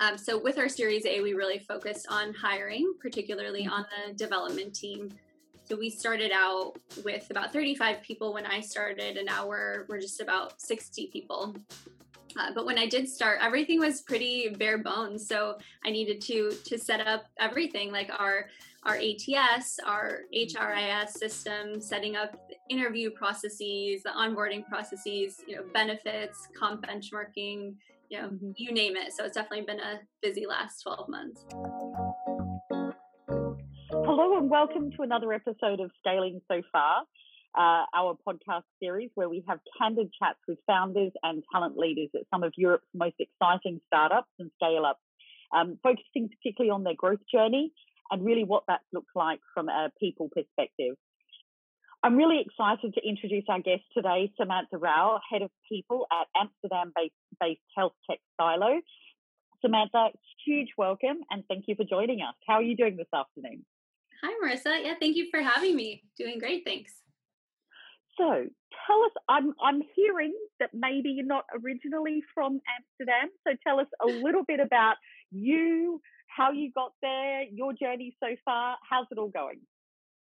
Um, so with our Series A, we really focused on hiring, particularly on the development team. So we started out with about 35 people when I started, and now we're we're just about 60 people. Uh, but when I did start, everything was pretty bare bones. So I needed to to set up everything, like our our ATS, our HRIS system, setting up interview processes, the onboarding processes, you know, benefits, comp benchmarking, you know, mm-hmm. you name it. So it's definitely been a busy last 12 months. Hello and welcome to another episode of Scaling So Far, uh, our podcast series where we have candid chats with founders and talent leaders at some of Europe's most exciting startups and scale ups, um, focusing particularly on their growth journey and really what that looks like from a people perspective. I'm really excited to introduce our guest today, Samantha Rao, Head of People at Amsterdam based health tech Siilo. Samantha, huge welcome and thank you for joining us. How are you doing this afternoon? Hi, Marissa. Yeah, thank you for having me. Doing great, thanks. So, tell us. I'm I'm hearing that maybe you're not originally from Amsterdam. So, tell us a little bit about you, how you got there, your journey so far. How's it all going?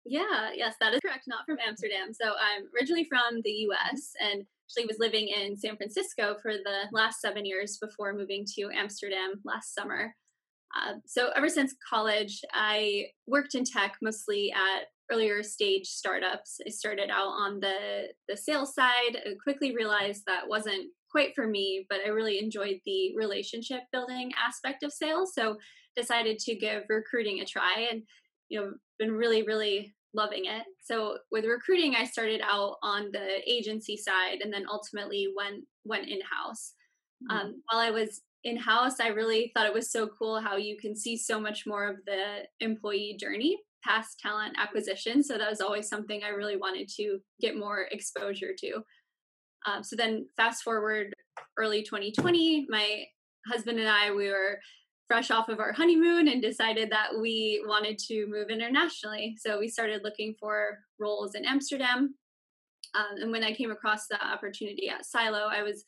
Yeah, yes, that is correct. Not from Amsterdam. So I'm originally from the US and actually was living in San Francisco for the last seven years before moving to Amsterdam last summer. Uh, so ever since college, I worked in tech mostly at earlier stage startups. I started out on the the sales side. I quickly realized that wasn't quite for me, but I really enjoyed the relationship building aspect of sales. So decided to give recruiting a try and you know been really really loving it. So with recruiting, I started out on the agency side and then ultimately went went in house. Mm-hmm. Um, while I was in house, I really thought it was so cool how you can see so much more of the employee journey past talent acquisition. So that was always something I really wanted to get more exposure to. Um, so then, fast forward early 2020, my husband and I we were fresh off of our honeymoon and decided that we wanted to move internationally. So we started looking for roles in Amsterdam. Um, and when I came across the opportunity at Siilo, I was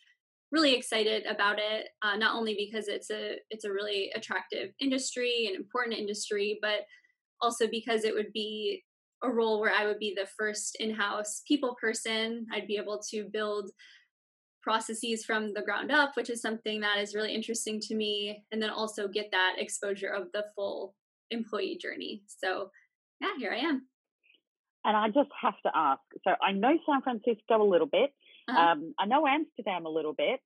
really excited about it. Uh, not only because it's a it's a really attractive industry, an important industry, but also because it would be a role where I would be the first in-house people person. I'd be able to build processes from the ground up, which is something that is really interesting to me, and then also get that exposure of the full employee journey. So, yeah, here I am. And I just have to ask so I know San Francisco a little bit, uh-huh. um, I know Amsterdam a little bit.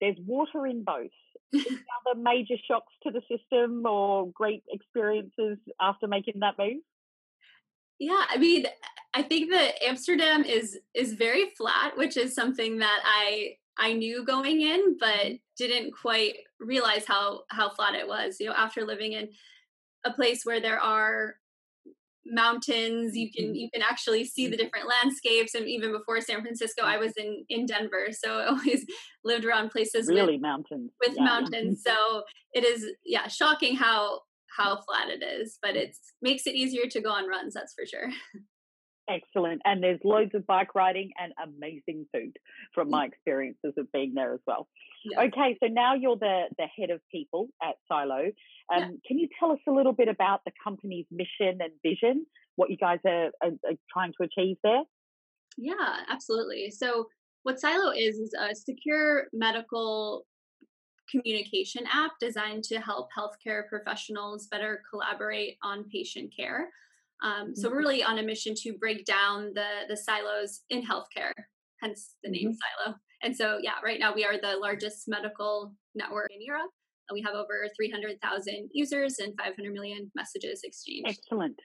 There's water in both. other major shocks to the system or great experiences after making that move? Yeah, I mean, I think that Amsterdam is is very flat, which is something that I I knew going in, but didn't quite realize how how flat it was. You know, after living in a place where there are mountains you can mm-hmm. you can actually see the mm-hmm. different landscapes and even before san francisco i was in in denver so i always lived around places really with, mountains with yeah. mountains so it is yeah shocking how how flat it is, but it makes it easier to go on runs, that's for sure. Excellent. And there's loads of bike riding and amazing food from my experiences of being there as well. Yeah. Okay, so now you're the, the head of people at Siilo. Um, yeah. Can you tell us a little bit about the company's mission and vision, what you guys are, are, are trying to achieve there? Yeah, absolutely. So, what Siilo is, is a secure medical communication app designed to help healthcare professionals better collaborate on patient care. Um, so we're mm-hmm. really on a mission to break down the the silos in healthcare, hence the name mm-hmm. Siilo. And so, yeah, right now we are the largest medical network in Europe. We have over 300,000 users and 500 million messages exchanged. Excellent.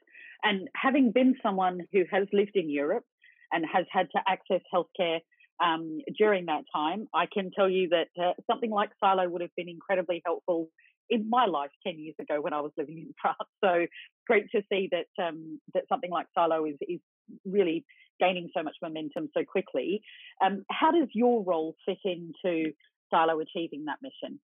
And having been someone who has lived in Europe and has had to access healthcare um, during that time. I can tell you that uh, something like Siilo would have been incredibly helpful in my life 10 years ago when I was living in France. So great to see that um, that something like Siilo is, is really gaining so much momentum so quickly. Um, how does your role fit into Siilo achieving that mission?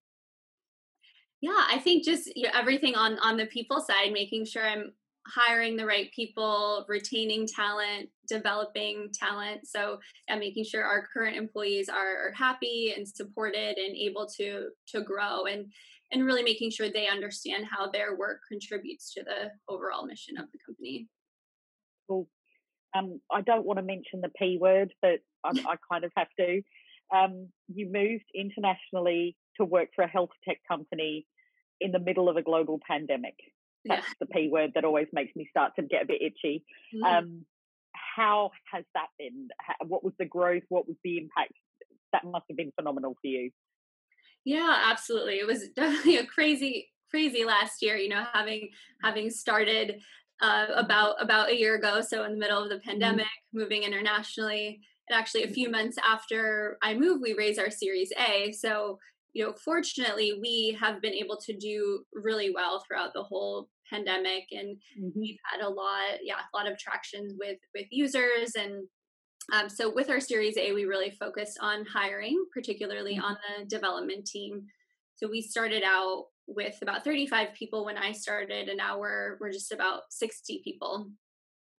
Yeah, I think just you know, everything on on the people side, making sure I'm hiring the right people, retaining talent, developing talent. So, and making sure our current employees are happy and supported and able to to grow and and really making sure they understand how their work contributes to the overall mission of the company. Cool. Um, I don't want to mention the P word, but I, I kind of have to. Um, you moved internationally to work for a health tech company in the middle of a global pandemic. That's yeah. the P word that always makes me start to get a bit itchy. Mm. Um, how has that been? what was the growth? What was the impact? That must have been phenomenal for you. Yeah, absolutely. It was definitely a crazy, crazy last year. You know, having having started uh, about about a year ago, so in the middle of the mm-hmm. pandemic, mm. moving internationally, and actually a few months after I moved, we raised our Series A. So you know, fortunately, we have been able to do really well throughout the whole pandemic, and mm-hmm. we've had a lot, yeah, a lot of traction with with users, and um, so with our Series A, we really focused on hiring, particularly mm-hmm. on the development team. So we started out with about 35 people when I started, and now we're we're just about 60 people.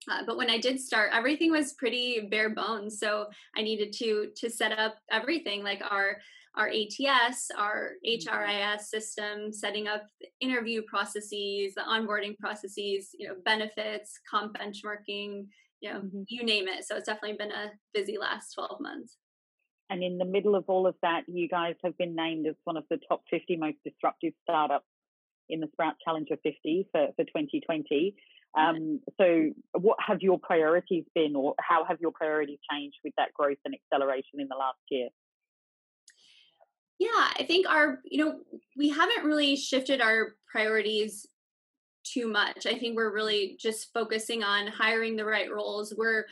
Uh, but when I did start, everything was pretty bare bones. So I needed to to set up everything, like our our ATS, our HRIS mm-hmm. system, setting up interview processes, the onboarding processes, you know, benefits, comp benchmarking, you know, mm-hmm. you name it. So it's definitely been a busy last 12 months. And in the middle of all of that, you guys have been named as one of the top 50 most disruptive startups in the Sprout Challenger 50 for, for 2020. Um, so, what have your priorities been, or how have your priorities changed with that growth and acceleration in the last year? Yeah, I think our, you know, we haven't really shifted our priorities too much. I think we're really just focusing on hiring the right roles. We're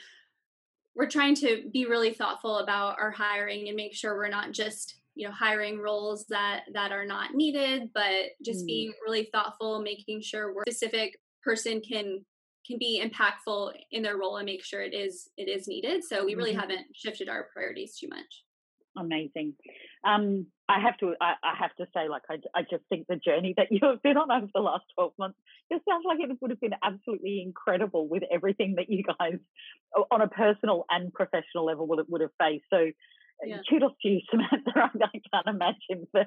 we're trying to be really thoughtful about our hiring and make sure we're not just you know hiring roles that that are not needed but just mm. being really thoughtful making sure we're specific person can can be impactful in their role and make sure it is it is needed so we really mm-hmm. haven't shifted our priorities too much amazing. Um, I have to, I, I, have to say, like, I, I just think the journey that you have been on over the last 12 months just sounds like it would have been absolutely incredible with everything that you guys, on a personal and professional level, would have, would have faced. So, uh, yeah. kudos to you, Samantha. I can't imagine for,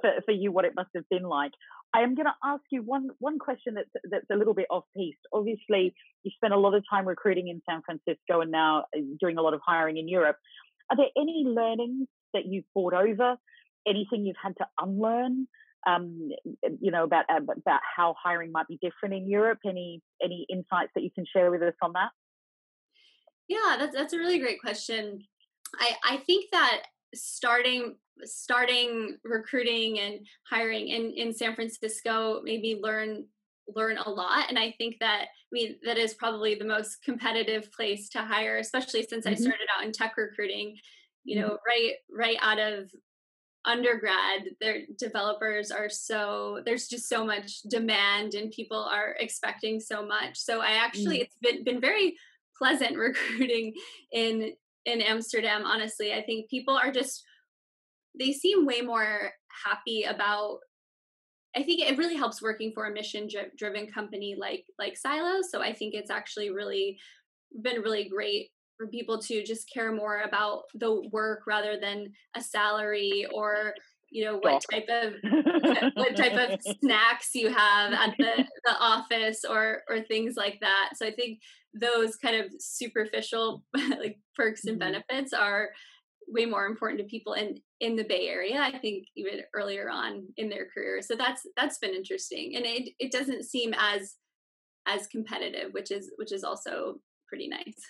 for, for you what it must have been like. I am going to ask you one one question that's that's a little bit off piece. Obviously, you spent a lot of time recruiting in San Francisco and now uh, doing a lot of hiring in Europe. Are there any learnings that you've brought over? Anything you've had to unlearn? Um, you know about about how hiring might be different in Europe. Any any insights that you can share with us on that? Yeah, that's that's a really great question. I I think that starting starting recruiting and hiring in in San Francisco maybe learn learn a lot and i think that i mean that is probably the most competitive place to hire especially since mm-hmm. i started out in tech recruiting you mm-hmm. know right right out of undergrad their developers are so there's just so much demand and people are expecting so much so i actually mm-hmm. it's been been very pleasant recruiting in in amsterdam honestly i think people are just they seem way more happy about I think it really helps working for a mission driven company like like Siilo. So I think it's actually really been really great for people to just care more about the work rather than a salary or you know what type of what type of snacks you have at the, the office or or things like that so i think those kind of superficial like perks and mm-hmm. benefits are way more important to people in in the Bay Area. I think even earlier on in their career. So that's that's been interesting, and it it doesn't seem as as competitive, which is which is also pretty nice.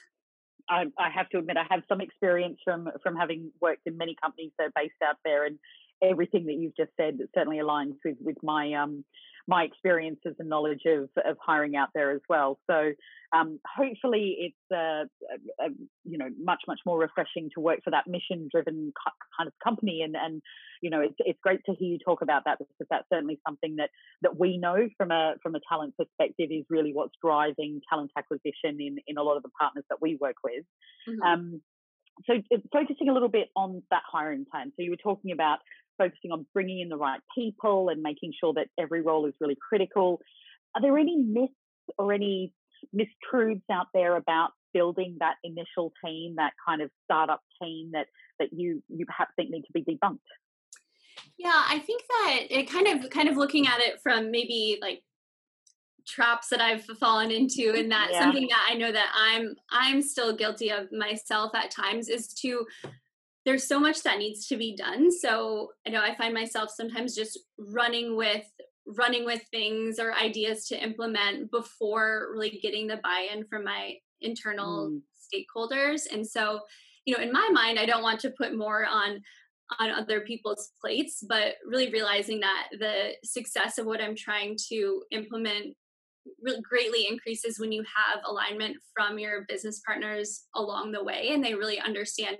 I, I have to admit, I have some experience from from having worked in many companies that are based out there, and everything that you've just said certainly aligns with with my um my experiences and knowledge of, of hiring out there as well. So um, hopefully it's uh, a, a, you know much much more refreshing to work for that mission driven kind of company and and you know it's it's great to hear you talk about that because that's certainly something that that we know from a from a talent perspective is really what's driving talent acquisition in in a lot of the partners that we work with. Mm-hmm. Um, so focusing a little bit on that hiring plan. So you were talking about focusing on bringing in the right people and making sure that every role is really critical. Are there any myths or any mistruths out there about building that initial team, that kind of startup team that that you you perhaps think need to be debunked? Yeah, I think that it kind of kind of looking at it from maybe like traps that I've fallen into and that yeah. something that I know that I'm I'm still guilty of myself at times is to there's so much that needs to be done. So I know I find myself sometimes just running with running with things or ideas to implement before really getting the buy-in from my internal mm. stakeholders. And so, you know, in my mind, I don't want to put more on on other people's plates, but really realizing that the success of what I'm trying to implement really greatly increases when you have alignment from your business partners along the way and they really understand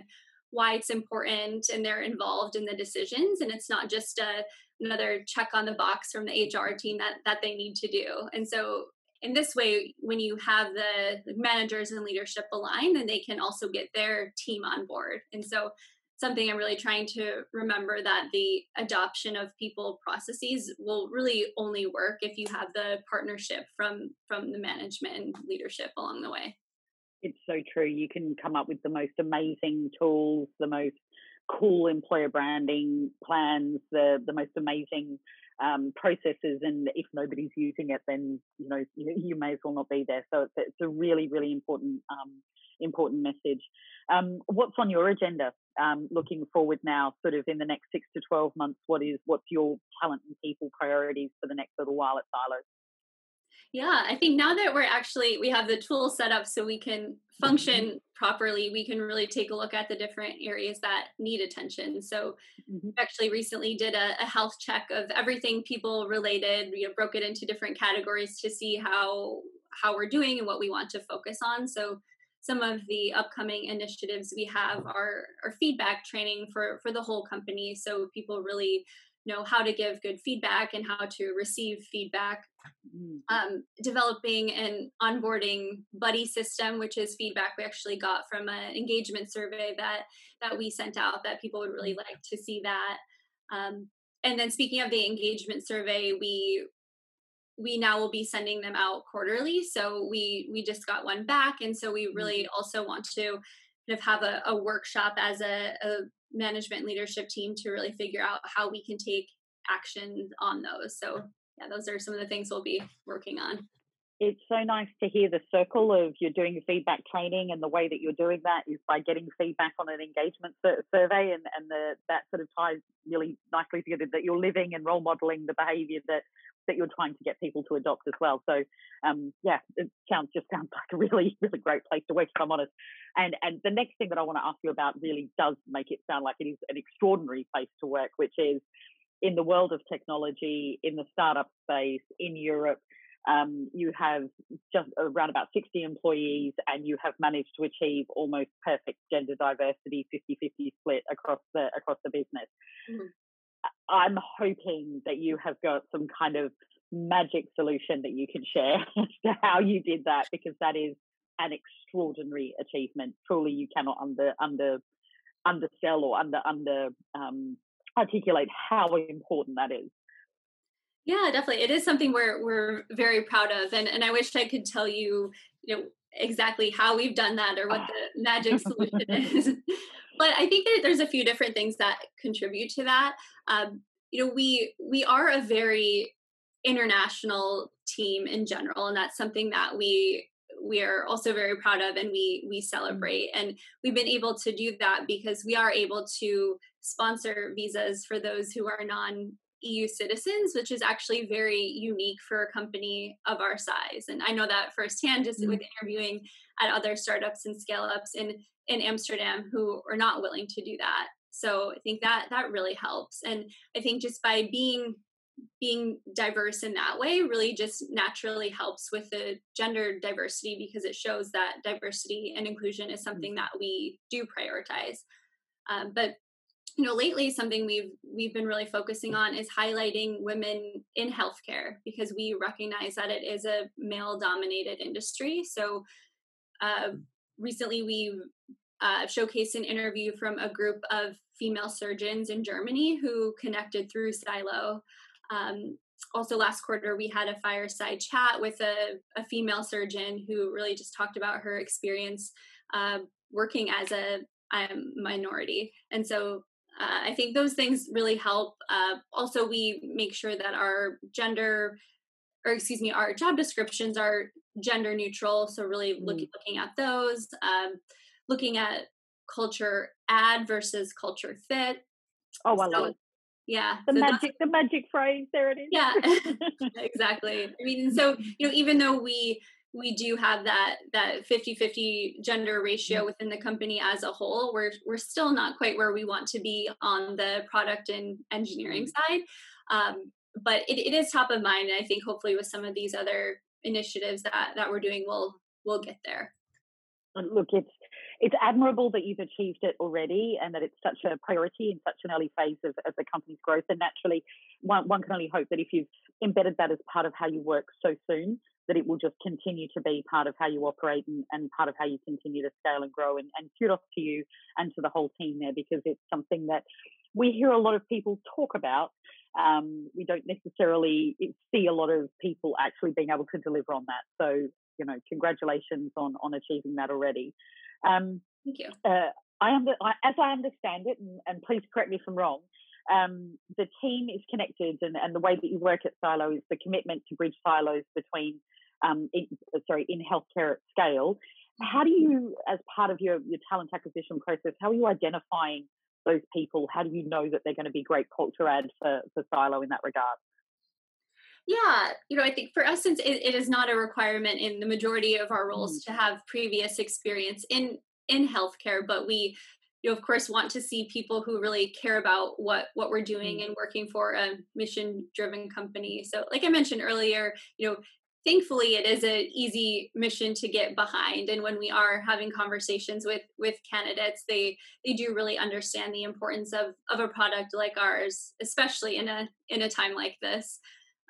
why it's important and they're involved in the decisions and it's not just a, another check on the box from the HR team that that they need to do. And so in this way when you have the managers and leadership aligned then they can also get their team on board. And so something I'm really trying to remember that the adoption of people processes will really only work if you have the partnership from from the management and leadership along the way. It's so true. You can come up with the most amazing tools, the most cool employer branding plans, the the most amazing um, processes, and if nobody's using it, then you know you, you, may as well not be there. So it's, it's a really really important um, important message. Um, what's on your agenda um, looking forward now, sort of in the next six to 12 months? What is, what's your talent and people priorities for the next little while at Siilos? Yeah, I think now that we're actually, we have the tools set up so we can function mm-hmm. properly, we can really take a look at the different areas that need attention. So, mm-hmm. actually recently did a, a, health check of everything people related. We broke it into different categories to see how how we're doing and what we want to focus on. So, some of the upcoming initiatives we have are, are feedback training for, for the whole company. So people really know how to give good feedback and how to receive feedback. Mm. Um, developing an onboarding buddy system, which is feedback we actually got from an engagement survey that that we sent out that people would really like to see that. Um, and then speaking of the engagement survey, we we now will be sending them out quarterly. So we we just got one back, and so we really mm-hmm. also want to kind of have a, a workshop as a, a management leadership team to really figure out how we can take action on those. So yeah, those are some of the things we'll be working on. It's so nice to hear the circle of you're doing feedback training, and the way that you're doing that is by getting feedback on an engagement survey, and and the that sort of ties really nicely together that you're living and role modeling the behaviour that that you're trying to get people to adopt as well. So um, yeah, it sounds just sounds like a really really great place to work if I'm honest. And and the next thing that I want to ask you about really does make it sound like it is an extraordinary place to work, which is in the world of technology, in the startup space, in Europe. Um, you have just around about 60 employees and you have managed to achieve almost perfect gender diversity 50-50 split across the across the business mm-hmm. I'm hoping that you have got some kind of magic solution that you can share as to how you did that because that is an extraordinary achievement. Truly, you cannot under under undersell or under under um, articulate how important that is. Yeah, definitely. It is something we're we're very proud of, and and I wish I could tell you, you know, exactly how we've done that or what the magic solution is but I think that there's a few different things that contribute to that. Um, you know, we we are a very international team in general, and that's something that we we are also very proud of and we we mm-hmm. celebrate and we've been able to do that because we are able to sponsor visas for those who are non EU citizens, which is actually very unique for a company of our size. And I know that firsthand just mm-hmm. with interviewing at other startups and scale ups in in Amsterdam who are not willing to do that. So I think that that really helps. And I think just by being being diverse in that way really just naturally helps with the gender diversity because it shows that diversity and inclusion is something mm-hmm. that we do prioritize. Um, but you know lately something we've we've been really focusing on is highlighting women in healthcare because we recognize that it is a male dominated industry so uh, recently we uh, showcased an interview from a group of female surgeons in Germany who connected through Siilo. Um, also, last quarter, we had a fireside chat with a, a female surgeon who really just talked about her experience uh, working as a um, minority. And so uh, I think those things really help. Uh, also, we make sure that our gender, or excuse me, our job descriptions are gender neutral. So, really mm. look, looking at those, um, looking at culture ad versus culture fit. Oh, I so, love it. Yeah. The so magic, the magic phrase. There it is. Yeah, exactly. I mean, so you know, even though we we do have that that 50-50 gender ratio mm. within the company as a whole we're we're still not quite where we want to be on the product and engineering mm. side um, but it, it is top of mind and i think hopefully with some of these other initiatives that that we're doing we'll we'll get there look it's it's admirable that you've achieved it already and that it's such a priority in such an early phase of, of the company's growth. And naturally, one, one can only hope that if you've embedded that as part of how you work so soon, that it will just continue to be part of how you operate and, and part of how you continue to scale and grow. And, and kudos to you and to the whole team there because it's something that we hear a lot of people talk about. Um, we don't necessarily see a lot of people actually being able to deliver on that. So, you know, congratulations on on achieving that already. Um, Thank you. Uh, I, under, I, as I understand it, and, and, please correct me if I'm wrong, um, the team is connected, and, and, the way that you work at Siilo is the commitment to bridge silos between, um, in, uh, sorry, in healthcare at scale. How do you, as part of your, your talent acquisition process, how are you identifying those people? How do you know that they're going to be great culture add for, for Siilo in that regard? Yeah, you know, I think for us, since it, it is not a requirement in the majority of our roles mm. to have previous experience in in healthcare, but we, you know, of course, want to see people who really care about what what we're doing mm. and working for a mission driven company. So, like I mentioned earlier, you know, thankfully it is an easy mission to get behind and when we are having conversations with with candidates they they do really understand the importance of of a product like ours especially in a in a time like this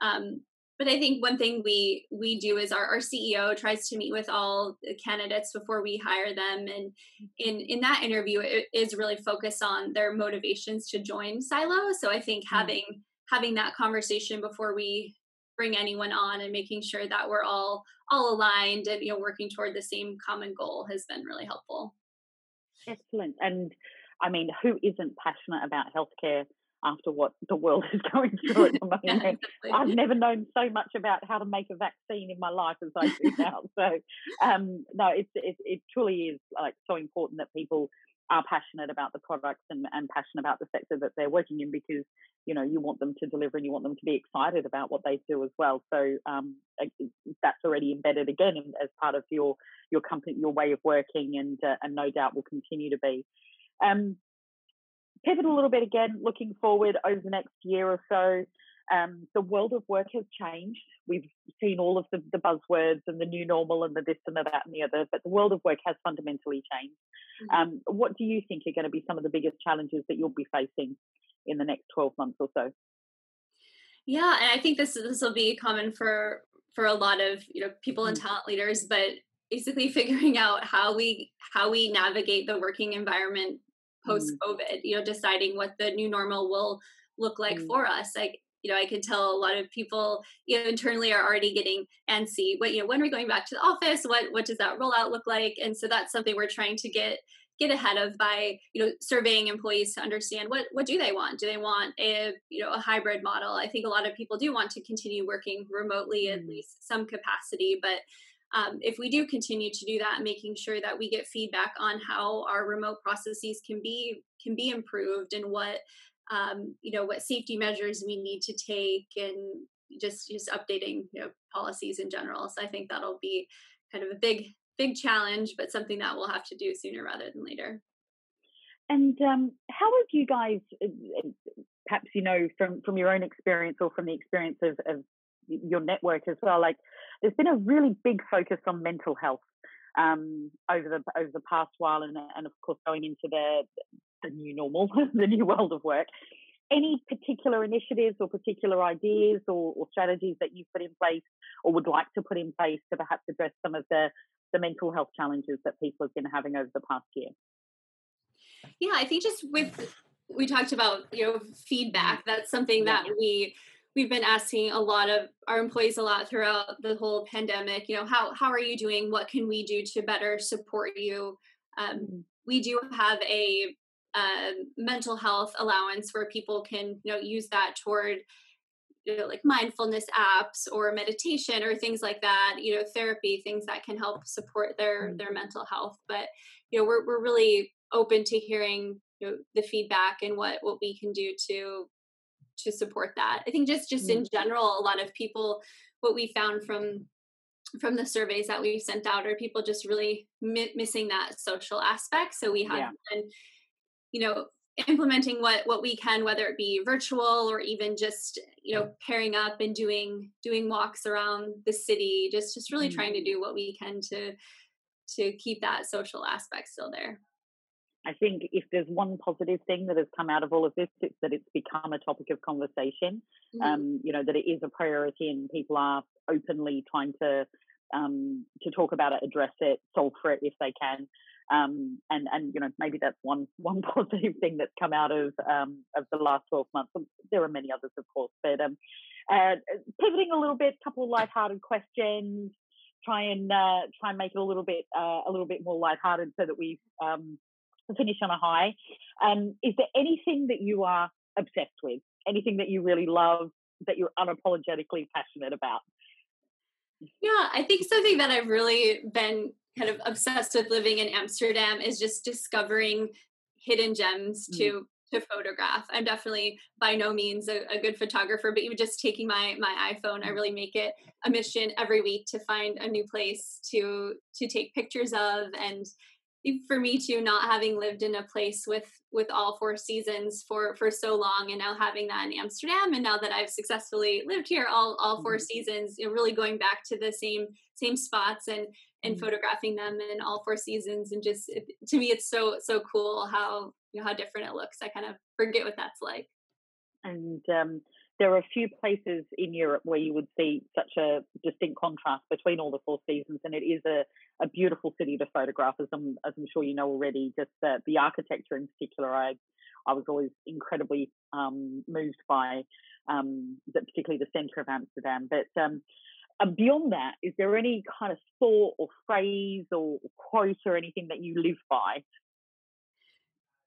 um, but I think one thing we we do is our, our CEO tries to meet with all the candidates before we hire them, and in in that interview, it is really focused on their motivations to join Siilo. So I think mm-hmm. having having that conversation before we bring anyone on and making sure that we're all all aligned and you know working toward the same common goal has been really helpful. Excellent, and I mean, who isn't passionate about healthcare? after what the world is going through at the moment. yeah, I've never known so much about how to make a vaccine in my life as I do now. So, um, no, it's, it, it truly is like so important that people are passionate about the products and, and passionate about the sector that they're working in because you know you want them to deliver and you want them to be excited about what they do as well so um, that's already embedded again as part of your your company your way of working and uh, and no doubt will continue to be um, pivot a little bit again, looking forward over the next year or so. Um, the world of work has changed. We've seen all of the, the, buzzwords and the new normal and the this and the that and the other, but the world of work has fundamentally changed. Mm-hmm. Um, what do you think are going to be some of the biggest challenges that you'll be facing in the next 12 months or so? Yeah, and I think this this will be common for for a lot of you know people and mm-hmm. talent leaders, but basically figuring out how we how we navigate the working environment post COVID, you know, deciding what the new normal will look like mm. for us. Like, you know, I could tell a lot of people, you know, internally are already getting antsy. What, you know, when are we going back to the office? What, what does that rollout look like? And so that's something we're trying to get get ahead of by you know surveying employees to understand what what do they want do they want a you know a hybrid model i think a lot of people do want to continue working remotely mm. at least some capacity but um, if we do continue to do that, making sure that we get feedback on how our remote processes can be can be improved and what um, you know what safety measures we need to take and just just updating you know policies in general. So I think that'll be kind of a big big challenge, but something that we'll have to do sooner rather than later. And um, how have you guys, uh, perhaps you know from from your own experience or from the experience of, of your network as well, like there's been a really big focus on mental health um, over the over the past while, and and of course going into the the new normal, the new world of work. Any particular initiatives or particular ideas or, or strategies that you've put in place or would like to put in place to perhaps address some of the the mental health challenges that people have been having over the past year? Yeah, I think just with we talked about you know feedback. That's something that we we've been asking a lot of our employees a lot throughout the whole pandemic. You know, how how are you doing? What can we do to better support you? Um, mm-hmm. we do have a uh, mental health allowance where people can you know use that toward you know, like mindfulness apps or meditation or things like that you know therapy things that can help support their mm-hmm. their mental health but you know we're, we're really open to hearing you know, the feedback and what what we can do to to support that i think just just mm-hmm. in general a lot of people what we found from from the surveys that we sent out are people just really mi- missing that social aspect so we have yeah. been you know implementing what what we can whether it be virtual or even just you know pairing up and doing doing walks around the city just just really mm-hmm. trying to do what we can to to keep that social aspect still there I think if there's one positive thing that has come out of all of this, it's that it's become a topic of conversation. Mm-hmm. Um, you know that it is a priority, and people are openly trying to um, to talk about it, address it, solve for it if they can. Um, and and you know maybe that's one one positive thing that's come out of um, of the last 12 months. There are many others, of course, but um, uh, pivoting a little bit, a couple of light-hearted questions. Try and uh, try and make it a little bit uh, a little bit more light-hearted so that we um, finish on a high. Um, is there anything that you are obsessed with? Anything that you really love that you're unapologetically passionate about? Yeah, I think something that I've really been kind of obsessed with living in Amsterdam is just discovering hidden gems mm. to to photograph. I'm definitely by no means a, a, good photographer, but even just taking my my iPhone, I mm. really make it a mission every week to find a new place to to take pictures of and for me too not having lived in a place with with all four seasons for for so long and now having that in amsterdam and now that i've successfully lived here all all 4 mm-hmm. seasons you know, really going back to the same same spots and and mm-hmm. photographing them in all four seasons and just it, to me it's so so cool how you know, how different it looks i kind of forget what that's like and um there are a few places in Europe where you would see such a distinct contrast between all the four seasons, and it is a, a beautiful city to photograph, as I'm, as I'm sure you know already. Just uh, the architecture in particular, I I was always incredibly um, moved by, um, particularly the centre of Amsterdam. But um, beyond that, is there any kind of thought or phrase or quote or anything that you live by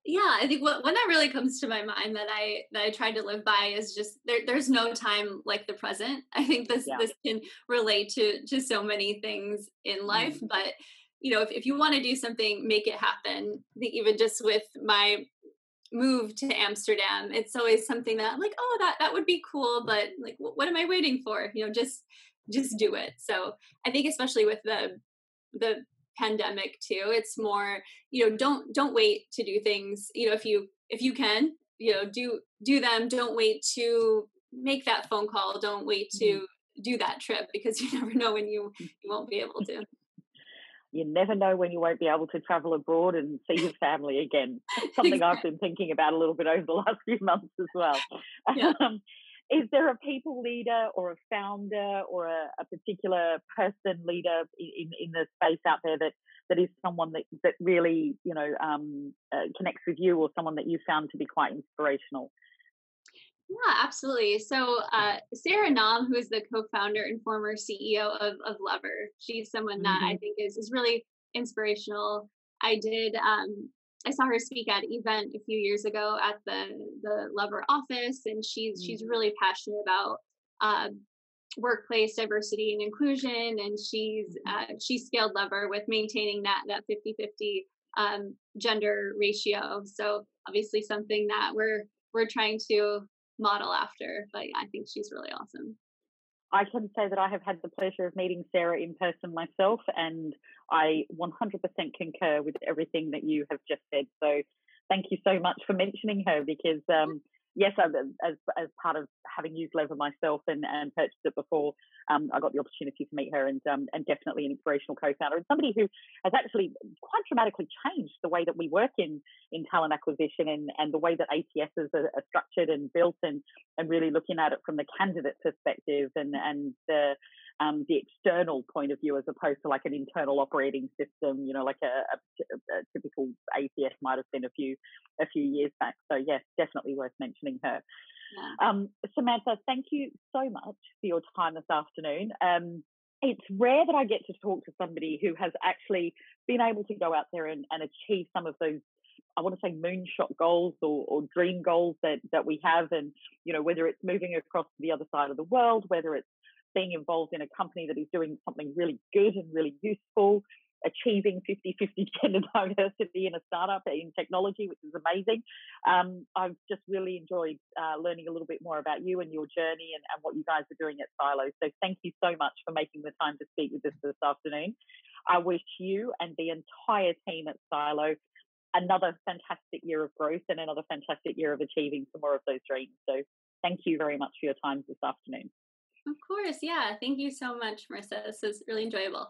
yeah i think what, one that really comes to my mind that i that i tried to live by is just there, there's no time like the present i think this yeah. this can relate to to so many things in life mm-hmm. but you know if, if you want to do something make it happen I think even just with my move to amsterdam it's always something that i'm like oh that that would be cool but like what am i waiting for you know just just do it so i think especially with the the pandemic too it's more you know don't don't wait to do things you know if you if you can you know do do them don't wait to make that phone call don't wait to mm-hmm. do that trip because you never know when you you won't be able to you never know when you won't be able to travel abroad and see your family again. Something exactly. I've been thinking about a little bit over the last few months as well. Yeah. Um, is there a people leader or a founder or a, a particular person leader in, in the space out there that that is someone that that really you know um, uh, connects with you or someone that you found to be quite inspirational? Yeah, absolutely. So uh, Sarah Nahm, who is the co-founder and former CEO of, of Lever, she's someone that mm-hmm. I think is is really inspirational. I did um, I saw her speak at an event a few years ago at the the Lever office, and she's mm-hmm. she's really passionate about uh, workplace diversity and inclusion, and she's mm-hmm. uh, she scaled Lever with maintaining that that 50-50 um, gender ratio. So obviously something that we're we're trying to model after. But yeah, I think she's really awesome. I can say that I have had the pleasure of meeting Sarah in person myself, and I 100% concur with everything that you have just said. So, thank you so much for mentioning her because um, yes, I, as as part of having used Lever myself and, and purchased it before, um, I got the opportunity to meet her and um, and definitely an inspirational co-founder and somebody who has actually quite dramatically changed the way that we work in in talent acquisition and, and the way that ATSs are, are structured and built and and really looking at it from the candidate perspective and and the um, the external point of view as opposed to like an internal operating system, you know, like a, a, a, typical ATS might have been a few a few years back. So yes, definitely worth mentioning her. Yeah. Um, Samantha, thank you so much for your time this afternoon. Um, it's rare that I get to talk to somebody who has actually been able to go out there and, and achieve some of those I want to say moonshot goals or, or, dream goals that that we have, and you know whether it's moving across to the other side of the world, whether it's being involved in a company that is doing something really good and really useful, achieving 50-50 gender diversity in a startup in technology, which is amazing. Um, I've just really enjoyed uh, learning a little bit more about you and your journey and, and what you guys are doing at Siilo. So thank you so much for making the time to speak with us this afternoon. I wish you and the entire team at Siilo another fantastic year of growth and another fantastic year of achieving some more of those dreams. So thank you very much for your time this afternoon. Of course, yeah. Thank you so much, Marissa. This was really enjoyable.